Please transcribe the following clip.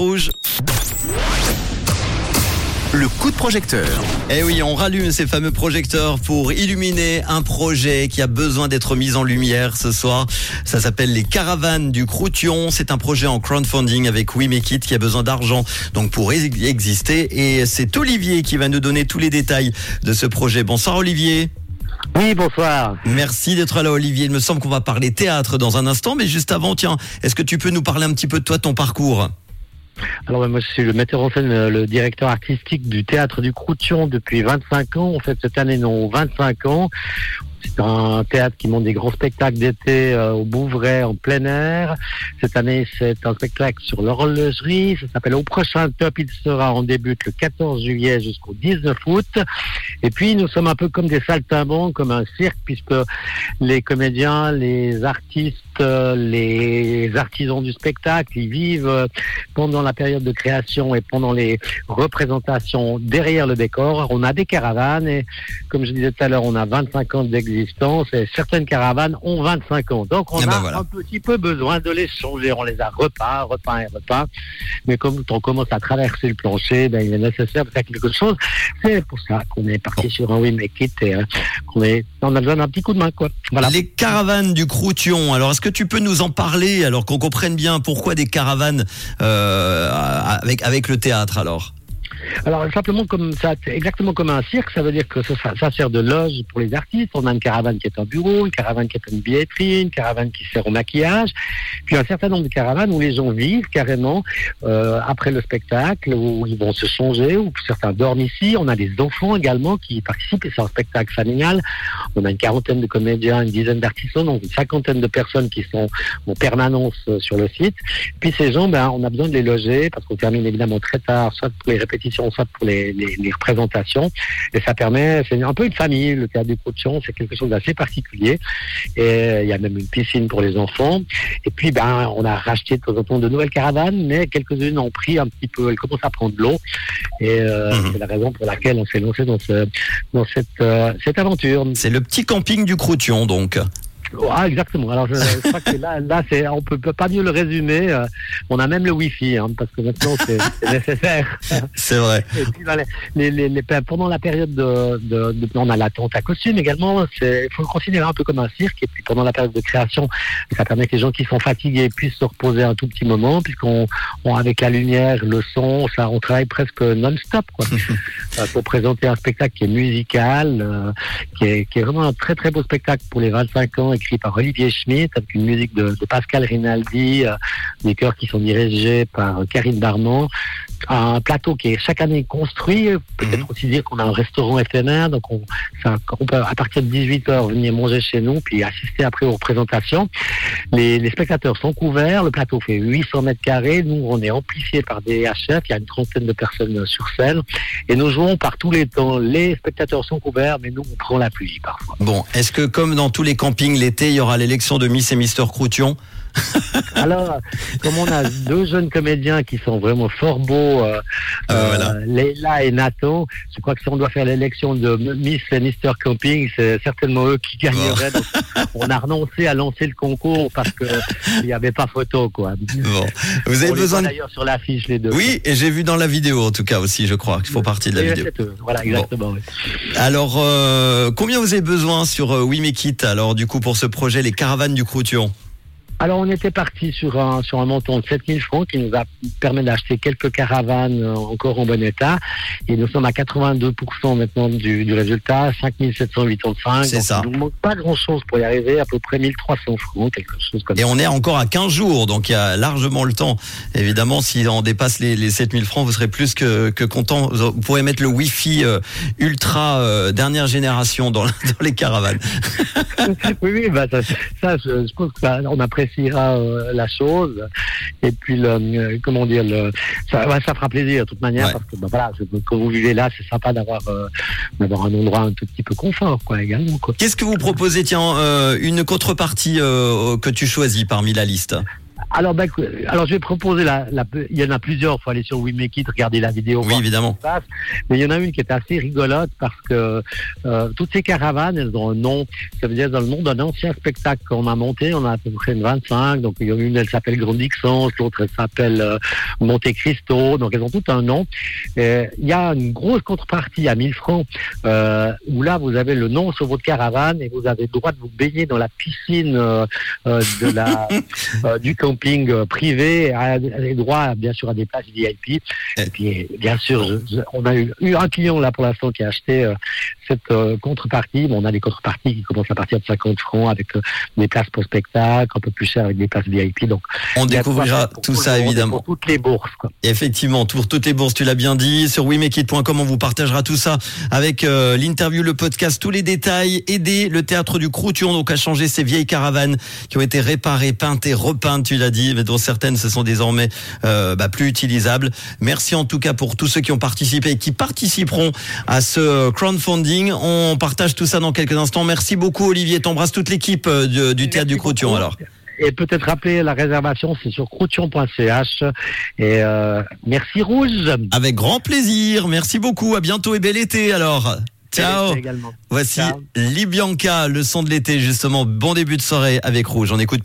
Rouge. Le coup de projecteur. Eh oui, on rallume ces fameux projecteurs pour illuminer un projet qui a besoin d'être mis en lumière ce soir. Ça s'appelle les caravanes du Croution. C'est un projet en crowdfunding avec We Make It qui a besoin d'argent donc pour exister. Et c'est Olivier qui va nous donner tous les détails de ce projet. Bonsoir Olivier. Oui, bonsoir. Merci d'être là, Olivier. Il me semble qu'on va parler théâtre dans un instant, mais juste avant, tiens, est-ce que tu peux nous parler un petit peu de toi, ton parcours? Alors moi je suis le metteur en scène, le directeur artistique du théâtre du Croution depuis 25 ans. En fait cette année non 25 ans. C'est un théâtre qui monte des gros spectacles d'été euh, au Bouvray en plein air. Cette année, c'est un spectacle sur l'horlogerie. Ça s'appelle Au prochain top. Il sera en début le 14 juillet jusqu'au 19 août. Et puis, nous sommes un peu comme des saltimbanques, comme un cirque, puisque les comédiens, les artistes, les artisans du spectacle, ils vivent pendant la période de création et pendant les représentations derrière le décor. On a des caravanes et, comme je disais tout à l'heure, on a 25 ans d'existence et certaines caravanes ont 25 ans. Donc on eh ben a un petit peu besoin de les changer. On les a repeints, repeints et repeints. Mais comme on commence à traverser le plancher, ben, il est nécessaire de faire quelque chose. C'est pour ça qu'on est parti sur un We Make It et euh, qu'on est, on a besoin d'un petit coup de main. Quoi. Voilà. Les caravanes du Croution. Alors est-ce que tu peux nous en parler alors qu'on comprenne bien pourquoi des caravanes euh, avec, avec le théâtre alors? Alors simplement comme ça, exactement comme un cirque, ça veut dire que ça, sert de loge pour les artistes. On a une caravane qui est un bureau, une caravane qui est une billetterie, une caravane qui sert au maquillage, puis un certain nombre de caravanes où les gens vivent carrément euh, après le spectacle, où ils vont se changer, où certains dorment ici. On a des enfants également qui participent et c'est un spectacle familial. On a une quarantaine de comédiens, une dizaine d'artistes, donc une cinquantaine de personnes qui sont en permanence sur le site. Puis ces gens, ben, on a besoin de les loger parce qu'on termine évidemment très tard, soit pour les répétitions soit pour les, représentations. Et ça permet, c'est un peu une famille, le théâtre du Croution, c'est quelque chose d'assez particulier. Et il y a même une piscine pour les enfants. Et puis, ben, on a racheté de temps en temps de nouvelles caravanes, mais quelques-unes ont pris un petit peu, elles commencent à prendre de l'eau. Et euh, mhm. c'est la raison pour laquelle on s'est lancé dans, ce, dans cette, euh, cette aventure. C'est le petit camping du Croution, donc. Ah, exactement. Alors, je, crois que là, là c'est, on peut, peut pas mieux le résumer. Euh, on a même le Wi-Fi, hein, parce que maintenant, c'est, nécessaire. C'est vrai. Et puis, les, les, les, pendant la période de, de, de, on a la tente à costume également. Il faut le considérer un peu comme un cirque. Et puis, pendant la période de création, ça permet que les gens qui sont fatigués puissent se reposer un tout petit moment, puisqu'on, on, avec la lumière, le son, ça, on travaille presque non-stop, quoi. Euh, pour présenter un spectacle qui est musical, euh, qui, est, qui est vraiment un très, très beau spectacle pour les 25 ans écrit par Olivier Schmitt, avec une musique de, Pascal Rinaldi, euh, des chœurs qui sont dirigés par Karine Darmon. Un plateau qui est chaque année construit. Peut-être mhm. aussi dire qu'on a un restaurant éphémère, donc on, peut à partir de 18h venir manger chez nous, puis assister après aux représentations. Les, spectateurs sont couverts, le plateau fait 800 mètres carrés, nous on est amplifié par des HF, il y a une trentaine de personnes sur scène, et nous jouons par tous les temps. Les spectateurs sont couverts, mais nous on prend la pluie parfois. Bon, est-ce que comme dans tous les campings, les il y aura l'élection de Miss et Mister Croution. Alors, comme on a deux jeunes comédiens qui sont vraiment fort beaux, euh, ah, euh Leila et Nathan, je crois que si on doit faire l'élection de Miss et Mister Camping, c'est certainement eux qui gagneraient. on a renoncé à lancer le concours parce qu'il n'y avait pas photo. Quoi. Bon. Vous avez besoin d'ailleurs sur l'affiche les deux. Oui, et j'ai vu dans la vidéo en tout cas aussi, je crois, qu'il faut partie de la vidéo. Voilà, exactement. Alors, euh, combien vous avez besoin sur We alors du coup pour ce projet Les Caravanes du Croution alors, on était parti sur un, sur un montant de 7000 francs qui nous a permis d'acheter quelques caravanes euh, encore en bon état. Et nous sommes à 82% maintenant du, du résultat, 5785. C'est ça. Il nous manque pas grand chose pour y arriver, à peu près 1300 francs, quelque chose comme et ça. Et on est encore à 15 jours, donc il y a largement le temps. Évidemment, si on dépasse les, les 7000 francs, vous serez plus que, que content. Vous pourrez mettre le Wi-Fi euh, ultra euh, dernière génération dans, dans les caravanes. oui, oui, bah, ça, ça je, je pense qu'on apprécie euh, la chose. Et puis, le, euh, comment dire, le, ça, ça fera plaisir de toute manière parce que ben, voilà, quand vous vivez là, c'est sympa d'avoir euh, d'avoir un endroit un tout petit peu confort, quoi, également. Qu'est-ce que vous proposez, tiens, une contrepartie que tu choisis parmi la liste? Alors, ben, alors je vais proposer la, la, il y en a plusieurs. Il faut aller sur We Make It, regarder la vidéo. Oui, évidemment. Mais il y en a une qui est assez rigolote parce que euh, toutes ces caravanes, elles ont un nom. Ça veut dire dans le nom d'un ancien spectacle qu'on a monté. On a à peu près une 25. Donc, il y en a une, elle s'appelle Grand Dixon, l'autre, elle s'appelle euh, Monte Cristo. Donc, elles ont tout un nom. Et il y a une grosse contrepartie à 1000 francs euh, où là, vous avez le nom sur votre caravane et vous avez le droit de vous baigner dans la piscine euh, euh de la, euh, du camping euh, privé, à, des droits bien sûr à des places VIP. Et puis bien sûr, je, on a eu, eu, un client là pour l'instant qui a acheté cette contrepartie. Bon, on a des contreparties qui commencent à partir de 50 francs avec des places pour spectacle, un peu plus cher avec des places VIP. Donc on découvrira tout ça évidemment. Pour toutes les bourses. Quoi. Effectivement, pour toutes les bourses, tu l'as bien dit. Sur wimekit.com, on vous partagera tout ça avec l'interview, le podcast, tous les détails. Aider le théâtre du Croution donc à changer ces vieilles caravanes qui ont été réparées, peintes et repeintes, tu l'as dit, mais dont certaines se sont désormais euh, bah, plus utilisables. Merci en tout cas pour tous ceux qui ont participé et qui participeront à ce crowdfunding. On partage tout ça dans quelques instants. Merci beaucoup Olivier, t'embrasses toute l'équipe euh, du théâtre du Croution alors et peut-être rappeler la réservation, c'est sur croution.ch. Et euh, merci Rouge. Avec grand plaisir. Merci beaucoup. À bientôt et bel été alors. Ciao. Voici Libianca, le son de l'été justement. Bon début de soirée avec Rouge. On écoute